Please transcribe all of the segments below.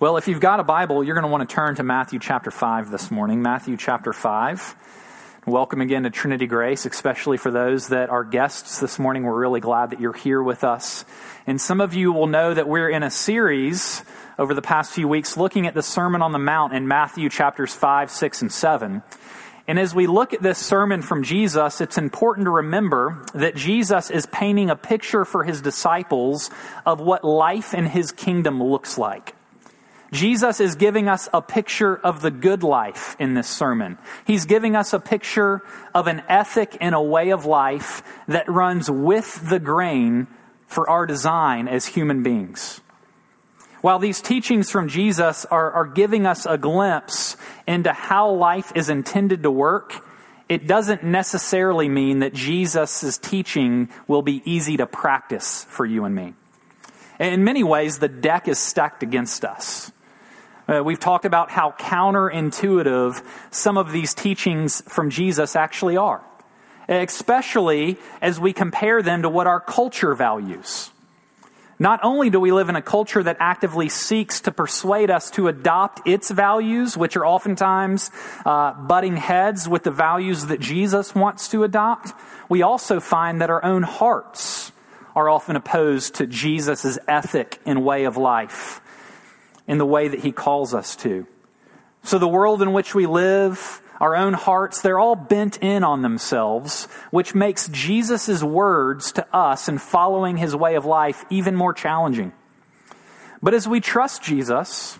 Well, if you've got a Bible, you're going to want to turn to Matthew chapter 5 this morning. Matthew chapter 5. Welcome again to Trinity Grace, especially for those that are guests this morning. We're really glad that you're here with us. And some of you will know that we're in a series over the past few weeks looking at the Sermon on the Mount in Matthew chapters 5, 6, and 7. And as we look at this sermon from Jesus, it's important to remember that Jesus is painting a picture for his disciples of what life in his kingdom looks like. Jesus is giving us a picture of the good life in this sermon. He's giving us a picture of an ethic and a way of life that runs with the grain for our design as human beings. While these teachings from Jesus are, are giving us a glimpse into how life is intended to work, it doesn't necessarily mean that Jesus' teaching will be easy to practice for you and me. In many ways, the deck is stacked against us. Uh, we've talked about how counterintuitive some of these teachings from Jesus actually are, especially as we compare them to what our culture values. Not only do we live in a culture that actively seeks to persuade us to adopt its values, which are oftentimes uh, butting heads with the values that Jesus wants to adopt, we also find that our own hearts are often opposed to Jesus' ethic and way of life in the way that he calls us to. So the world in which we live, our own hearts, they're all bent in on themselves, which makes Jesus' words to us and following his way of life even more challenging. But as we trust Jesus,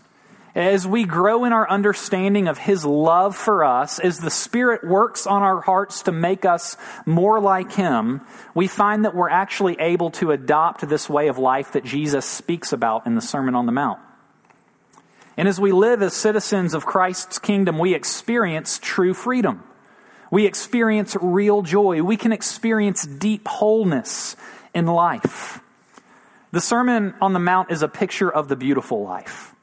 as we grow in our understanding of his love for us, as the Spirit works on our hearts to make us more like him, we find that we're actually able to adopt this way of life that Jesus speaks about in the Sermon on the Mount. And as we live as citizens of Christ's kingdom, we experience true freedom. We experience real joy. We can experience deep wholeness in life. The Sermon on the Mount is a picture of the beautiful life.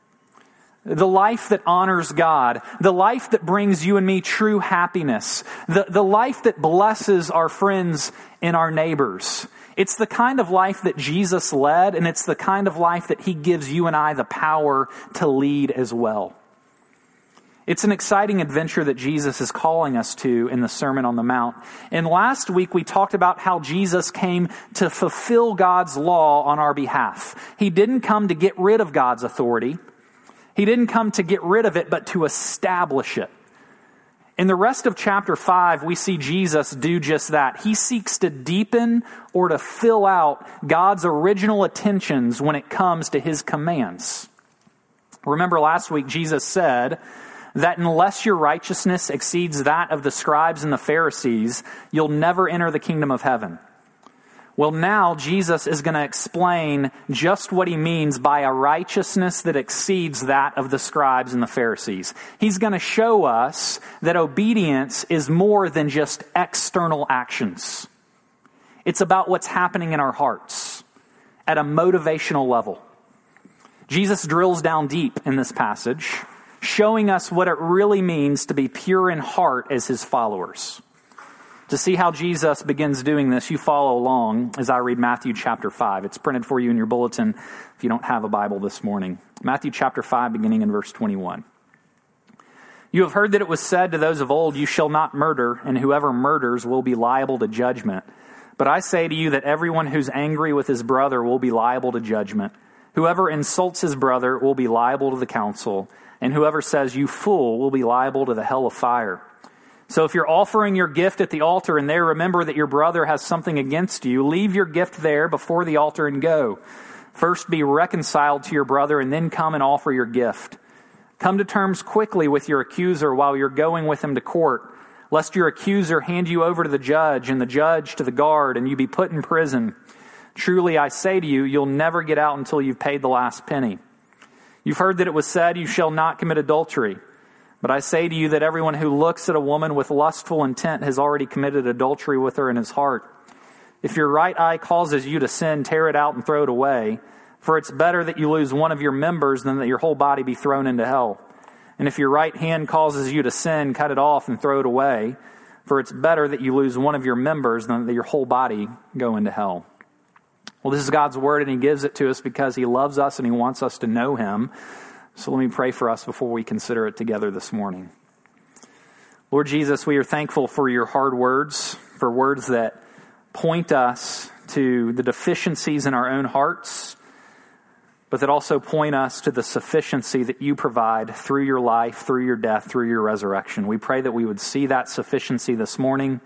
The life that honors God, the life that brings you and me true happiness, the, the life that blesses our friends and our neighbors. It's the kind of life that Jesus led, and it's the kind of life that he gives you and I the power to lead as well. It's an exciting adventure that Jesus is calling us to in the Sermon on the Mount. And last week we talked about how Jesus came to fulfill God's law on our behalf. He didn't come to get rid of God's authority. He didn't come to get rid of it, but to establish it. In the rest of chapter 5, we see Jesus do just that. He seeks to deepen or to fill out God's original attentions when it comes to his commands. Remember last week, Jesus said that unless your righteousness exceeds that of the scribes and the Pharisees, you'll never enter the kingdom of heaven. Well, now Jesus is going to explain just what he means by a righteousness that exceeds that of the scribes and the Pharisees. He's going to show us that obedience is more than just external actions. It's about what's happening in our hearts at a motivational level. Jesus drills down deep in this passage, showing us what it really means to be pure in heart as his followers. To see how Jesus begins doing this, you follow along as I read Matthew chapter 5. It's printed for you in your bulletin if you don't have a Bible this morning. Matthew chapter 5, beginning in verse 21. You have heard that it was said to those of old, You shall not murder, and whoever murders will be liable to judgment. But I say to you that everyone who's angry with his brother will be liable to judgment. Whoever insults his brother will be liable to the council, and whoever says, You fool, will be liable to the hell of fire. So if you're offering your gift at the altar and there remember that your brother has something against you, leave your gift there before the altar and go. First be reconciled to your brother and then come and offer your gift. Come to terms quickly with your accuser while you're going with him to court, lest your accuser hand you over to the judge and the judge to the guard and you be put in prison. Truly I say to you, you'll never get out until you've paid the last penny. You've heard that it was said, You shall not commit adultery. But I say to you that everyone who looks at a woman with lustful intent has already committed adultery with her in his heart. If your right eye causes you to sin, tear it out and throw it away. For it's better that you lose one of your members than that your whole body be thrown into hell. And if your right hand causes you to sin, cut it off and throw it away. For it's better that you lose one of your members than that your whole body go into hell. Well, this is God's word, and He gives it to us because He loves us and He wants us to know Him. So let me pray for us before we consider it together this morning. Lord Jesus, we are thankful for your hard words, for words that point us to the deficiencies in our own hearts, but that also point us to the sufficiency that you provide through your life, through your death, through your resurrection. We pray that we would see that sufficiency this morning,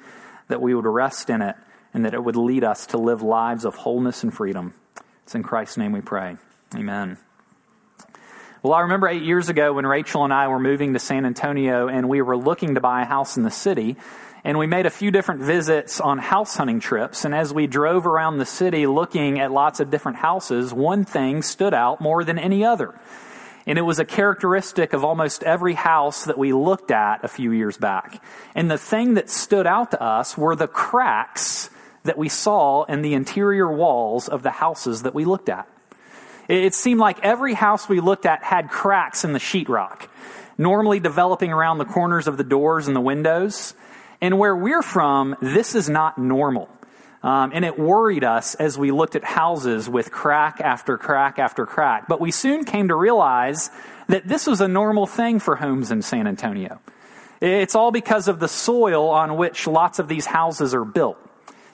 that we would rest in it, and that it would lead us to live lives of wholeness and freedom. It's in Christ's name we pray. Amen. Well, I remember eight years ago when Rachel and I were moving to San Antonio and we were looking to buy a house in the city. And we made a few different visits on house hunting trips. And as we drove around the city looking at lots of different houses, one thing stood out more than any other. And it was a characteristic of almost every house that we looked at a few years back. And the thing that stood out to us were the cracks that we saw in the interior walls of the houses that we looked at. It seemed like every house we looked at had cracks in the sheetrock, normally developing around the corners of the doors and the windows. And where we're from, this is not normal. Um, and it worried us as we looked at houses with crack after crack after crack. But we soon came to realize that this was a normal thing for homes in San Antonio. It's all because of the soil on which lots of these houses are built.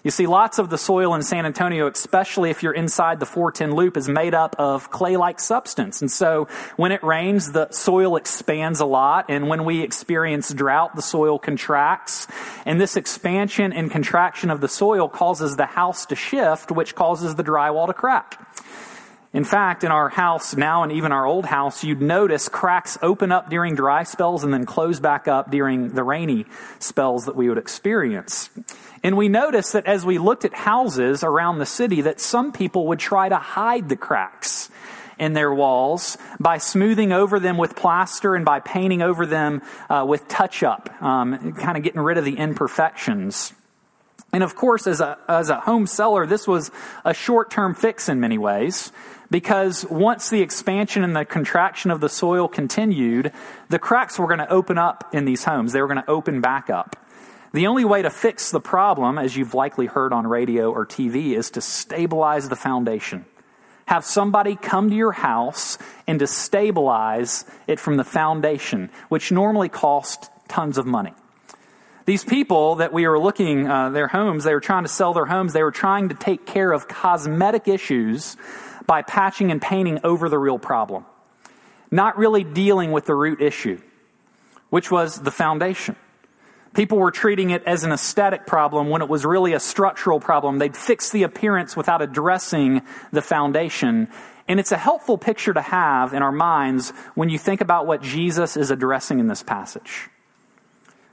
You see, lots of the soil in San Antonio, especially if you're inside the 410 loop, is made up of clay like substance. And so when it rains, the soil expands a lot. And when we experience drought, the soil contracts. And this expansion and contraction of the soil causes the house to shift, which causes the drywall to crack. In fact, in our house now and even our old house, you'd notice cracks open up during dry spells and then close back up during the rainy spells that we would experience. And we noticed that as we looked at houses around the city, that some people would try to hide the cracks in their walls by smoothing over them with plaster and by painting over them uh, with touch up, um, kind of getting rid of the imperfections. And of course, as a, as a home seller, this was a short term fix in many ways because once the expansion and the contraction of the soil continued, the cracks were going to open up in these homes. They were going to open back up. The only way to fix the problem, as you've likely heard on radio or TV, is to stabilize the foundation. Have somebody come to your house and to stabilize it from the foundation, which normally costs tons of money. These people that we were looking uh, their homes, they were trying to sell their homes. They were trying to take care of cosmetic issues by patching and painting over the real problem, not really dealing with the root issue, which was the foundation. People were treating it as an aesthetic problem when it was really a structural problem. They'd fix the appearance without addressing the foundation. And it's a helpful picture to have in our minds when you think about what Jesus is addressing in this passage.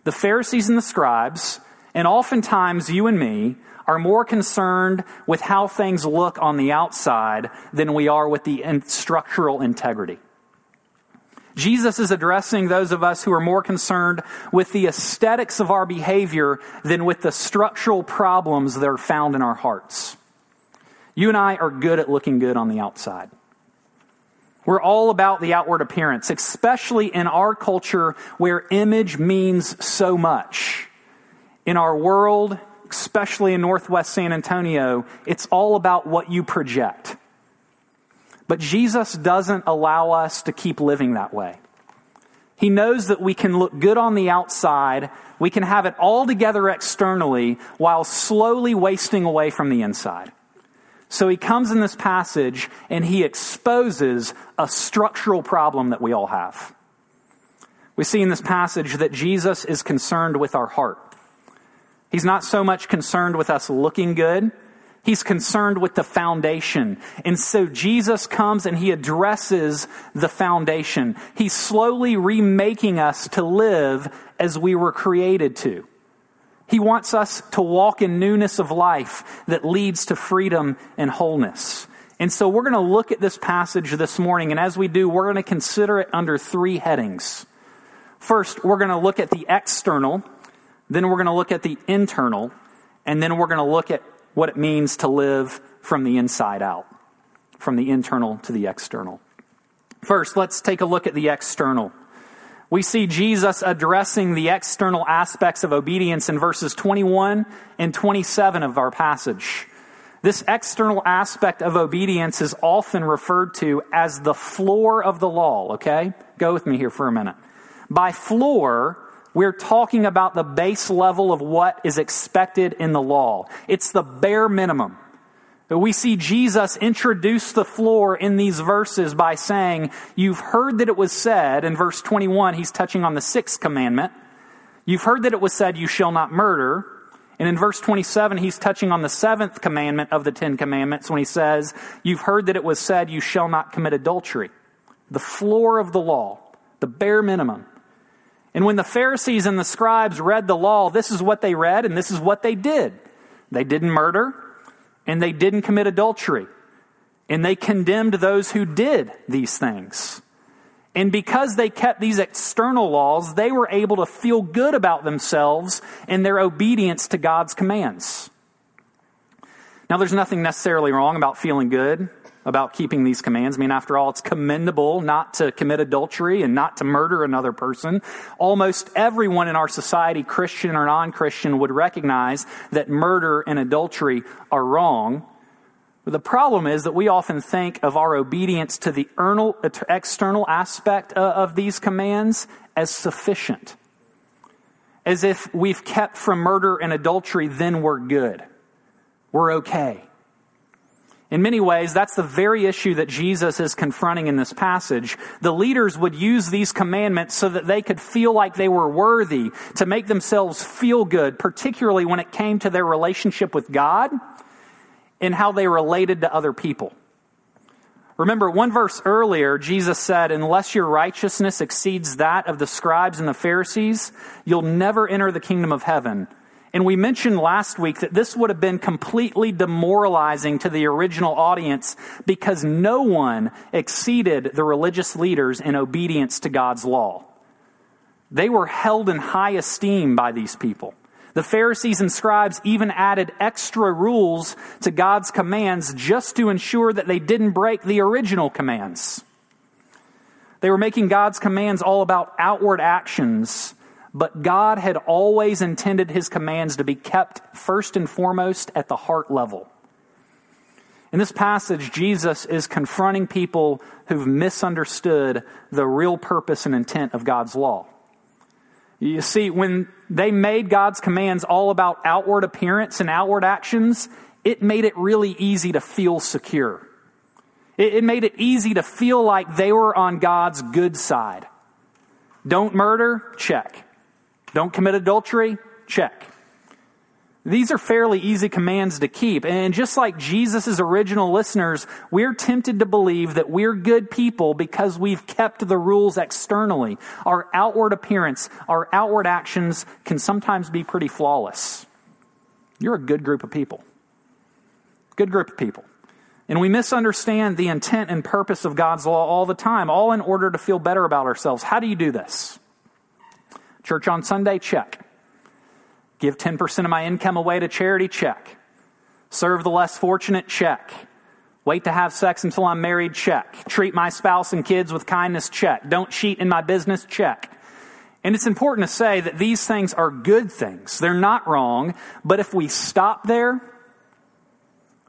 The Pharisees and the scribes, and oftentimes you and me, are more concerned with how things look on the outside than we are with the structural integrity. Jesus is addressing those of us who are more concerned with the aesthetics of our behavior than with the structural problems that are found in our hearts. You and I are good at looking good on the outside. We're all about the outward appearance, especially in our culture where image means so much. In our world, especially in Northwest San Antonio, it's all about what you project. But Jesus doesn't allow us to keep living that way. He knows that we can look good on the outside, we can have it all together externally, while slowly wasting away from the inside. So he comes in this passage and he exposes a structural problem that we all have. We see in this passage that Jesus is concerned with our heart. He's not so much concerned with us looking good He's concerned with the foundation. And so Jesus comes and he addresses the foundation. He's slowly remaking us to live as we were created to. He wants us to walk in newness of life that leads to freedom and wholeness. And so we're going to look at this passage this morning. And as we do, we're going to consider it under three headings. First, we're going to look at the external. Then we're going to look at the internal. And then we're going to look at what it means to live from the inside out, from the internal to the external. First, let's take a look at the external. We see Jesus addressing the external aspects of obedience in verses 21 and 27 of our passage. This external aspect of obedience is often referred to as the floor of the law, okay? Go with me here for a minute. By floor, we're talking about the base level of what is expected in the law. It's the bare minimum. But we see Jesus introduce the floor in these verses by saying, You've heard that it was said, in verse 21, he's touching on the sixth commandment. You've heard that it was said, You shall not murder. And in verse 27, he's touching on the seventh commandment of the Ten Commandments when he says, You've heard that it was said, You shall not commit adultery. The floor of the law, the bare minimum. And when the Pharisees and the scribes read the law, this is what they read and this is what they did. They didn't murder and they didn't commit adultery. And they condemned those who did these things. And because they kept these external laws, they were able to feel good about themselves and their obedience to God's commands. Now, there's nothing necessarily wrong about feeling good about keeping these commands. I mean, after all, it's commendable not to commit adultery and not to murder another person. Almost everyone in our society, Christian or non Christian, would recognize that murder and adultery are wrong. But the problem is that we often think of our obedience to the external aspect uh, of these commands as sufficient. As if we've kept from murder and adultery, then we're good. We're okay. In many ways, that's the very issue that Jesus is confronting in this passage. The leaders would use these commandments so that they could feel like they were worthy, to make themselves feel good, particularly when it came to their relationship with God and how they related to other people. Remember, one verse earlier, Jesus said, Unless your righteousness exceeds that of the scribes and the Pharisees, you'll never enter the kingdom of heaven. And we mentioned last week that this would have been completely demoralizing to the original audience because no one exceeded the religious leaders in obedience to God's law. They were held in high esteem by these people. The Pharisees and scribes even added extra rules to God's commands just to ensure that they didn't break the original commands. They were making God's commands all about outward actions, but God had always intended his commands to be kept first and foremost at the heart level. In this passage, Jesus is confronting people who've misunderstood the real purpose and intent of God's law. You see, when they made God's commands all about outward appearance and outward actions, it made it really easy to feel secure. It, made it easy to feel like they were on God's good side. Don't murder? Check. Don't commit adultery? Check. These are fairly easy commands to keep. And just like Jesus' original listeners, we're tempted to believe that we're good people because we've kept the rules externally. Our outward appearance, our outward actions can sometimes be pretty flawless. You're a good group of people. Good group of people. And we misunderstand the intent and purpose of God's law all the time, all in order to feel better about ourselves. How do you do this? Church on Sunday? Check. Give 10% of my income away to charity? Check. Serve the less fortunate? Check. Wait to have sex until I'm married? Check. Treat my spouse and kids with kindness? Check. Don't cheat in my business? Check. And it's important to say that these things are good things. They're not wrong. But if we stop there,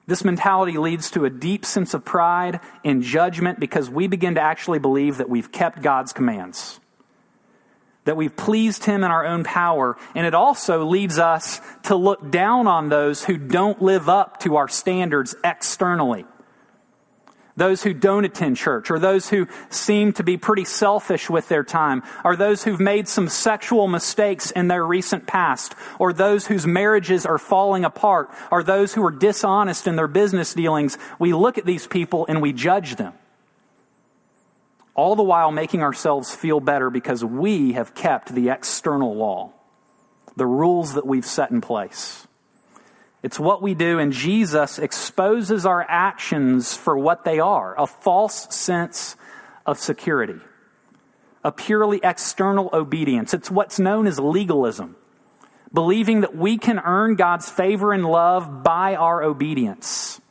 this mentality leads to a deep sense of pride and judgment because we begin to actually believe that we've kept God's commands that we've pleased him in our own power. And it also leads us to look down on those who don't live up to our standards externally. Those who don't attend church, or those who seem to be pretty selfish with their time, or those who've made some sexual mistakes in their recent past, or those whose marriages are falling apart, or those who are dishonest in their business dealings. We look at these people and we judge them all the while making ourselves feel better because we have kept the external law, the rules that we've set in place. It's what we do, and Jesus exposes our actions for what they are a false sense of security, a purely external obedience. It's what's known as legalism, believing that we can earn God's favor and love by our obedience.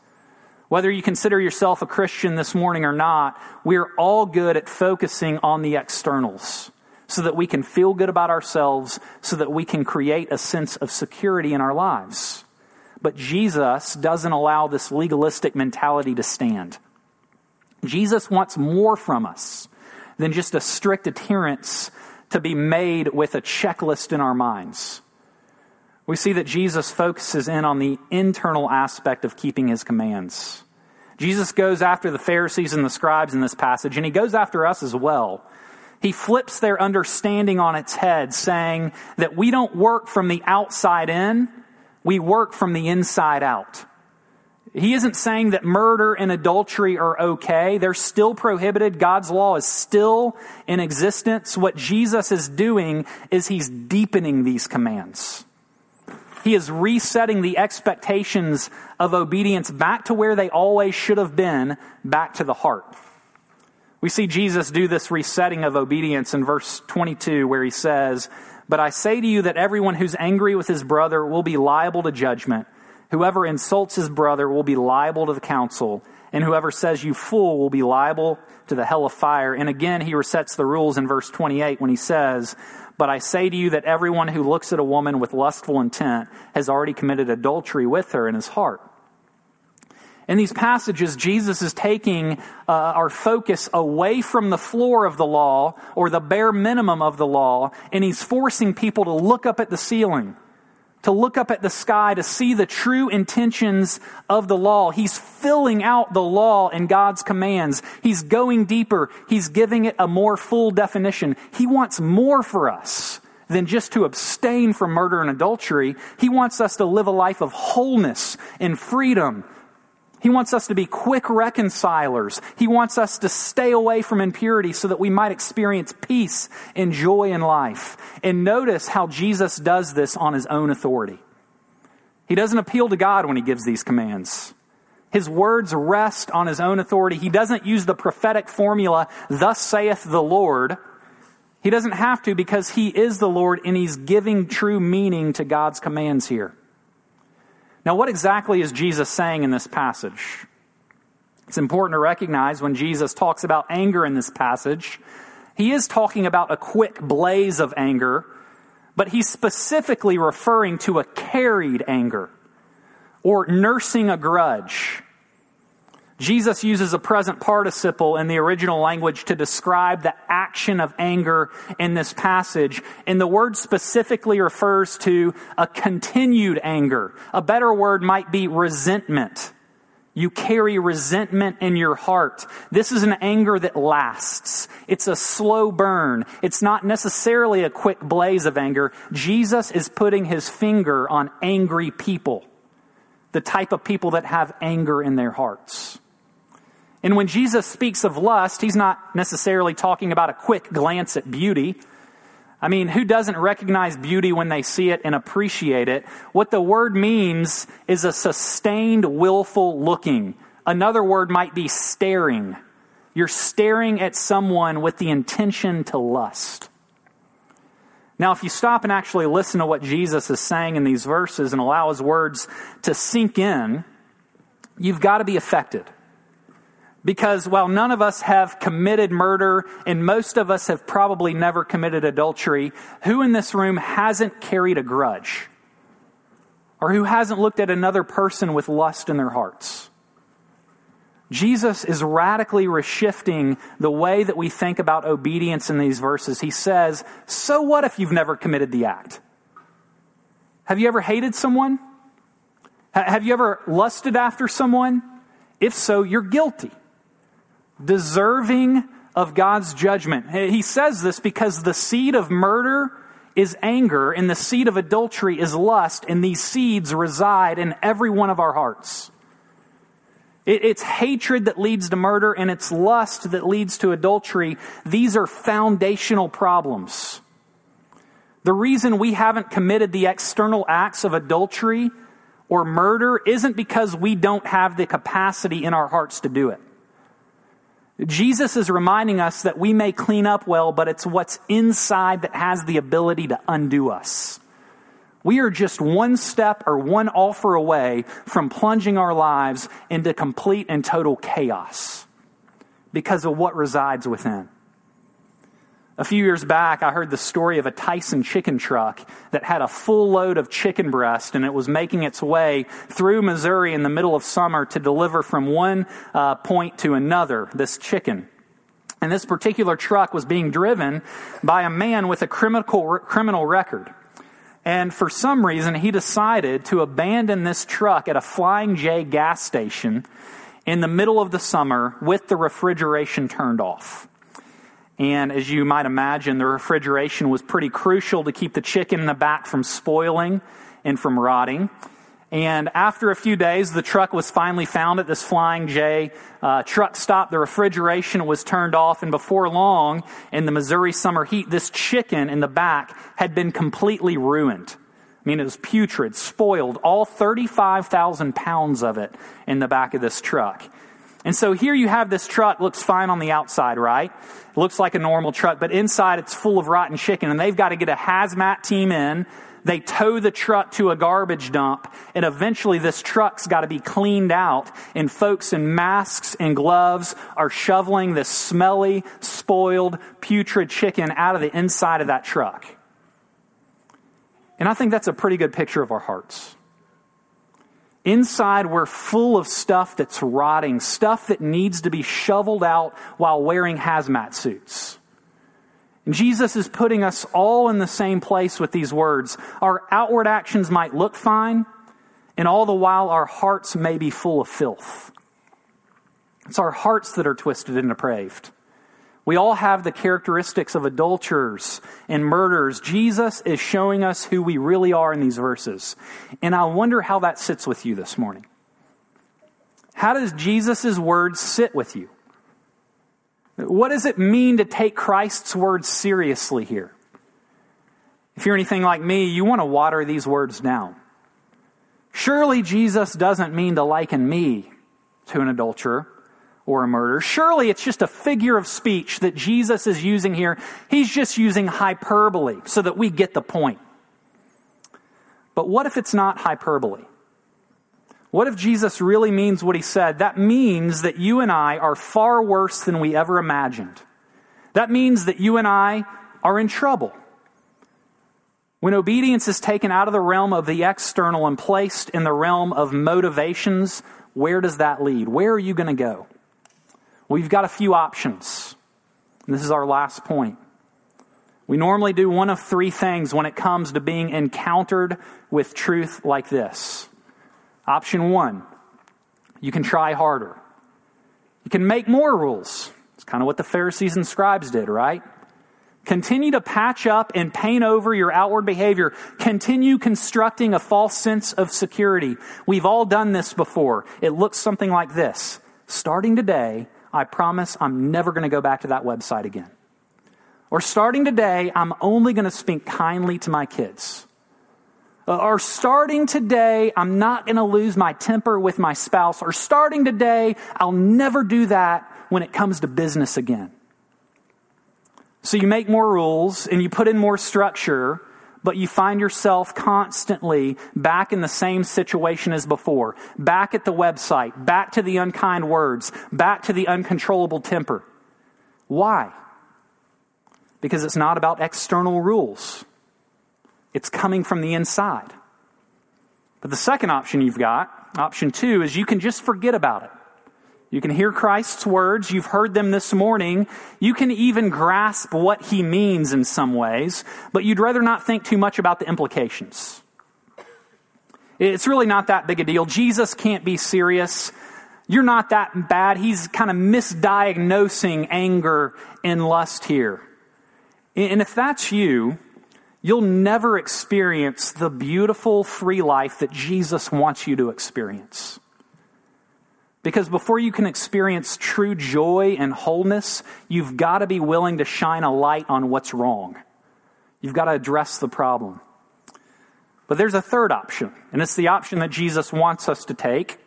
Whether you consider yourself a Christian this morning or not, we're all good at focusing on the externals so that we can feel good about ourselves, so that we can create a sense of security in our lives. But Jesus doesn't allow this legalistic mentality to stand. Jesus wants more from us than just a strict adherence to be made with a checklist in our minds. We see that Jesus focuses in on the internal aspect of keeping his commands. Jesus goes after the Pharisees and the scribes in this passage, and he goes after us as well. He flips their understanding on its head, saying that we don't work from the outside in, we work from the inside out. He isn't saying that murder and adultery are okay. They're still prohibited. God's law is still in existence. What Jesus is doing is he's deepening these commands. He is resetting the expectations of obedience back to where they always should have been, back to the heart. We see Jesus do this resetting of obedience in verse 22, where he says, But I say to you that everyone who's angry with his brother will be liable to judgment. Whoever insults his brother will be liable to the council, and whoever says you fool will be liable to the hell of fire. And again, he resets the rules in verse 28 when he says, but I say to you that everyone who looks at a woman with lustful intent has already committed adultery with her in his heart. In these passages, Jesus is taking uh, our focus away from the floor of the law or the bare minimum of the law, and he's forcing people to look up at the ceiling to look up at the sky to see the true intentions of the law. He's filling out the law and God's commands. He's going deeper. He's giving it a more full definition. He wants more for us than just to abstain from murder and adultery. He wants us to live a life of wholeness and freedom he wants us to be quick reconcilers. He wants us to stay away from impurity so that we might experience peace and joy in life. And notice how Jesus does this on his own authority. He doesn't appeal to God when he gives these commands. His words rest on his own authority. He doesn't use the prophetic formula, thus saith the Lord. He doesn't have to because he is the Lord and he's giving true meaning to God's commands here. Now, what exactly is Jesus saying in this passage? It's important to recognize when Jesus talks about anger in this passage, he is talking about a quick blaze of anger, but he's specifically referring to a carried anger or nursing a grudge. Jesus uses a present participle in the original language to describe the action of anger in this passage. And the word specifically refers to a continued anger. A better word might be resentment. You carry resentment in your heart. This is an anger that lasts. It's a slow burn. It's not necessarily a quick blaze of anger. Jesus is putting his finger on angry people, the type of people that have anger in their hearts. And when Jesus speaks of lust, he's not necessarily talking about a quick glance at beauty. I mean, who doesn't recognize beauty when they see it and appreciate it? What the word means is a sustained, willful looking. Another word might be staring. You're staring at someone with the intention to lust. Now, if you stop and actually listen to what Jesus is saying in these verses and allow his words to sink in, you've got to be affected. Because while none of us have committed murder and most of us have probably never committed adultery, who in this room hasn't carried a grudge? Or who hasn't looked at another person with lust in their hearts? Jesus is radically reshifting the way that we think about obedience in these verses. He says, So what if you've never committed the act? Have you ever hated someone? Have you ever lusted after someone? If so, you're guilty deserving of God's judgment. He says this because the seed of murder is anger, and the seed of adultery is lust, and these seeds reside in every one of our hearts. It's hatred that leads to murder, and it's lust that leads to adultery. These are foundational problems. The reason we haven't committed the external acts of adultery or murder isn't because we don't have the capacity in our hearts to do it. Jesus is reminding us that we may clean up well, but it's what's inside that has the ability to undo us. We are just one step or one offer away from plunging our lives into complete and total chaos because of what resides within. A few years back, I heard the story of a Tyson chicken truck that had a full load of chicken breast and it was making its way through Missouri in the middle of summer to deliver from one uh, point to another this chicken. And this particular truck was being driven by a man with a criminal, criminal record. And for some reason, he decided to abandon this truck at a Flying J gas station in the middle of the summer with the refrigeration turned off. And as you might imagine, the refrigeration was pretty crucial to keep the chicken in the back from spoiling and from rotting. And after a few days, the truck was finally found at this Flying J uh, truck stop. The refrigeration was turned off, and before long, in the Missouri summer heat, this chicken in the back had been completely ruined. I mean, it was putrid, spoiled, all 35,000 pounds of it in the back of this truck. And so here you have this truck, looks fine on the outside, right? It looks like a normal truck, but inside it's full of rotten chicken, and they've got to get a hazmat team in. They tow the truck to a garbage dump, and eventually this truck's got to be cleaned out, and folks in masks and gloves are shoveling this smelly, spoiled, putrid chicken out of the inside of that truck. And I think that's a pretty good picture of our hearts. Inside, we're full of stuff that's rotting, stuff that needs to be shoveled out while wearing hazmat suits. And Jesus is putting us all in the same place with these words. Our outward actions might look fine, and all the while our hearts may be full of filth. It's our hearts that are twisted and depraved. We all have the characteristics of adulterers and murderers. Jesus is showing us who we really are in these verses. And I wonder how that sits with you this morning. How does Jesus' words sit with you? What does it mean to take Christ's words seriously here? If you're anything like me, you want to water these words down. Surely Jesus doesn't mean to liken me to an adulterer or a murder. Surely it's just a figure of speech that Jesus is using here. He's just using hyperbole so that we get the point. But what if it's not hyperbole? What if Jesus really means what he said? That means that you and I are far worse than we ever imagined. That means that you and I are in trouble. When obedience is taken out of the realm of the external and placed in the realm of motivations, where does that lead? Where are you going to go? We've got a few options. And this is our last point. We normally do one of three things when it comes to being encountered with truth like this. Option one, you can try harder. You can make more rules. It's kind of what the Pharisees and scribes did, right? Continue to patch up and paint over your outward behavior. Continue constructing a false sense of security. We've all done this before. It looks something like this. Starting today, I promise I'm never going to go back to that website again. Or starting today, I'm only going to speak kindly to my kids. Or starting today, I'm not going to lose my temper with my spouse. Or starting today, I'll never do that when it comes to business again. So you make more rules and you put in more structure but you find yourself constantly back in the same situation as before, back at the website, back to the unkind words, back to the uncontrollable temper. Why? Because it's not about external rules, it's coming from the inside. But the second option you've got, option two, is you can just forget about it. You can hear Christ's words. You've heard them this morning. You can even grasp what he means in some ways, but you'd rather not think too much about the implications. It's really not that big a deal. Jesus can't be serious. You're not that bad. He's kind of misdiagnosing anger and lust here. And if that's you, you'll never experience the beautiful free life that Jesus wants you to experience. Because before you can experience true joy and wholeness, you've got to be willing to shine a light on what's wrong. You've got to address the problem. But there's a third option, and it's the option that Jesus wants us to take.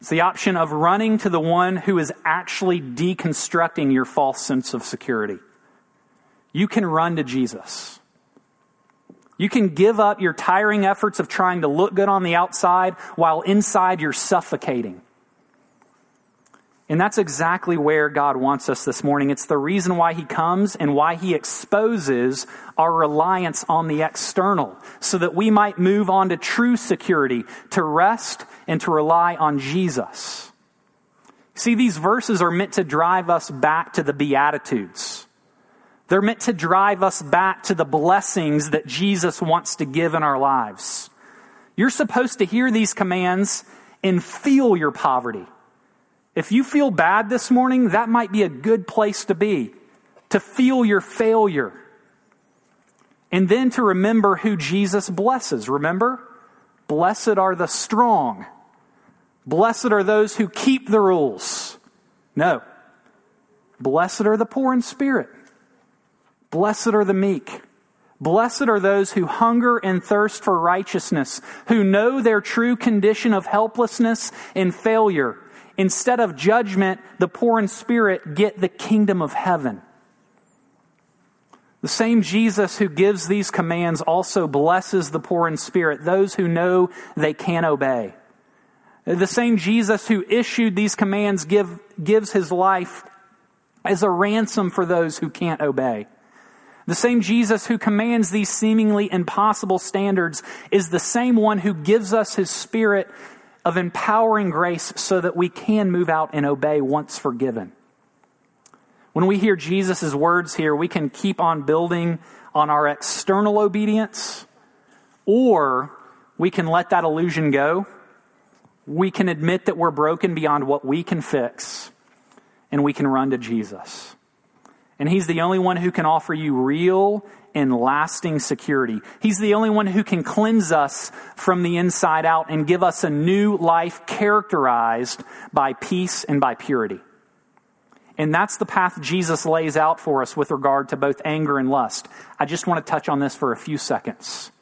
It's the option of running to the one who is actually deconstructing your false sense of security. You can run to Jesus. You can give up your tiring efforts of trying to look good on the outside while inside you're suffocating. And that's exactly where God wants us this morning. It's the reason why He comes and why He exposes our reliance on the external, so that we might move on to true security, to rest and to rely on Jesus. See, these verses are meant to drive us back to the Beatitudes. They're meant to drive us back to the blessings that Jesus wants to give in our lives. You're supposed to hear these commands and feel your poverty. If you feel bad this morning, that might be a good place to be, to feel your failure. And then to remember who Jesus blesses. Remember? Blessed are the strong. Blessed are those who keep the rules. No. Blessed are the poor in spirit. Blessed are the meek. Blessed are those who hunger and thirst for righteousness, who know their true condition of helplessness and failure Instead of judgment, the poor in spirit get the kingdom of heaven. The same Jesus who gives these commands also blesses the poor in spirit, those who know they can obey. The same Jesus who issued these commands give, gives his life as a ransom for those who can't obey. The same Jesus who commands these seemingly impossible standards is the same one who gives us his spirit of empowering grace so that we can move out and obey once forgiven. When we hear Jesus' words here, we can keep on building on our external obedience, or we can let that illusion go. We can admit that we're broken beyond what we can fix, and we can run to Jesus. And He's the only one who can offer you real and lasting security. He's the only one who can cleanse us from the inside out and give us a new life characterized by peace and by purity. And that's the path Jesus lays out for us with regard to both anger and lust. I just want to touch on this for a few seconds.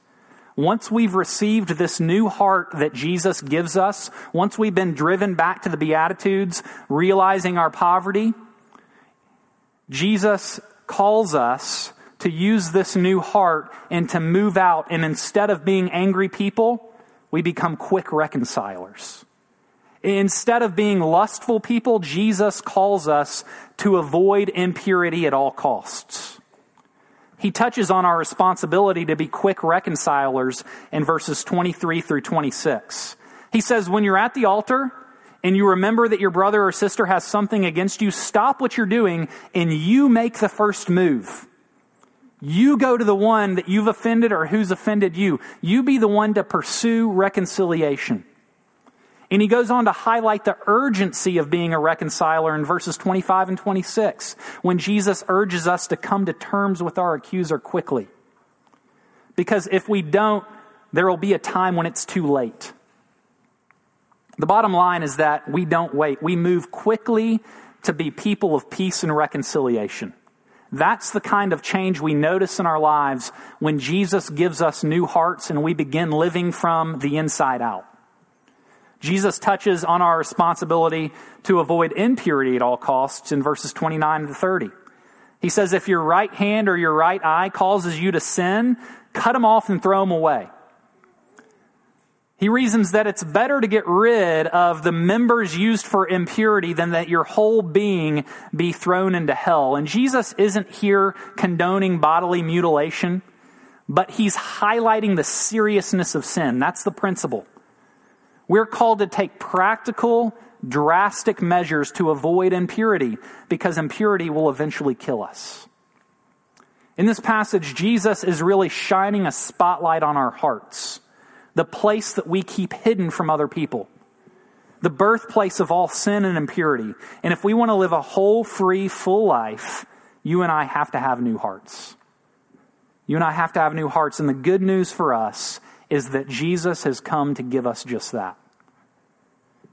Once we've received this new heart that Jesus gives us, once we've been driven back to the Beatitudes, realizing our poverty, Jesus calls us to use this new heart and to move out. And instead of being angry people, we become quick reconcilers. Instead of being lustful people, Jesus calls us to avoid impurity at all costs. He touches on our responsibility to be quick reconcilers in verses 23 through 26. He says, When you're at the altar and you remember that your brother or sister has something against you, stop what you're doing and you make the first move. You go to the one that you've offended or who's offended you. You be the one to pursue reconciliation. And he goes on to highlight the urgency of being a reconciler in verses 25 and 26 when Jesus urges us to come to terms with our accuser quickly. Because if we don't, there will be a time when it's too late. The bottom line is that we don't wait. We move quickly to be people of peace and reconciliation. That's the kind of change we notice in our lives when Jesus gives us new hearts and we begin living from the inside out. Jesus touches on our responsibility to avoid impurity at all costs in verses 29 to 30. He says, If your right hand or your right eye causes you to sin, cut them off and throw them away. He reasons that it's better to get rid of the members used for impurity than that your whole being be thrown into hell. And Jesus isn't here condoning bodily mutilation, but he's highlighting the seriousness of sin. That's the principle. We're called to take practical, drastic measures to avoid impurity because impurity will eventually kill us. In this passage, Jesus is really shining a spotlight on our hearts the place that we keep hidden from other people, the birthplace of all sin and impurity. And if we want to live a whole, free, full life, you and I have to have new hearts. You and I have to have new hearts. And the good news for us is that Jesus has come to give us just that.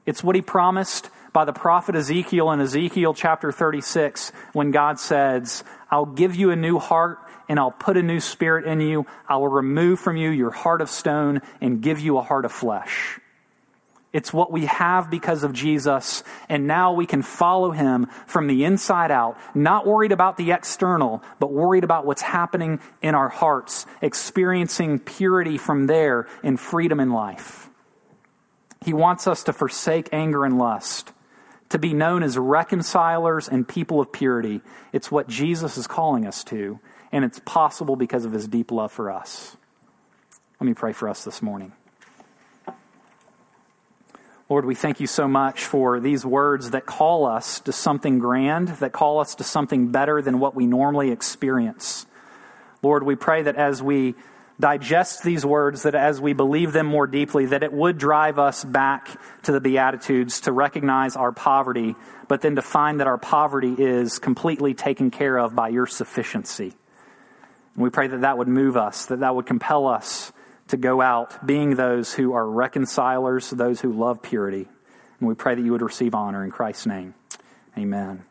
It's what he promised by the prophet Ezekiel in Ezekiel chapter 36 when God says, I'll give you a new heart and I'll put a new spirit in you. I will remove from you your heart of stone and give you a heart of flesh. It's what we have because of Jesus, and now we can follow him from the inside out, not worried about the external, but worried about what's happening in our hearts, experiencing purity from there and freedom in life. He wants us to forsake anger and lust, to be known as reconcilers and people of purity. It's what Jesus is calling us to, and it's possible because of his deep love for us. Let me pray for us this morning. Lord, we thank you so much for these words that call us to something grand, that call us to something better than what we normally experience. Lord, we pray that as we digest these words, that as we believe them more deeply, that it would drive us back to the Beatitudes to recognize our poverty, but then to find that our poverty is completely taken care of by your sufficiency. And we pray that that would move us, that that would compel us to go out being those who are reconcilers, those who love purity. And we pray that you would receive honor in Christ's name. Amen.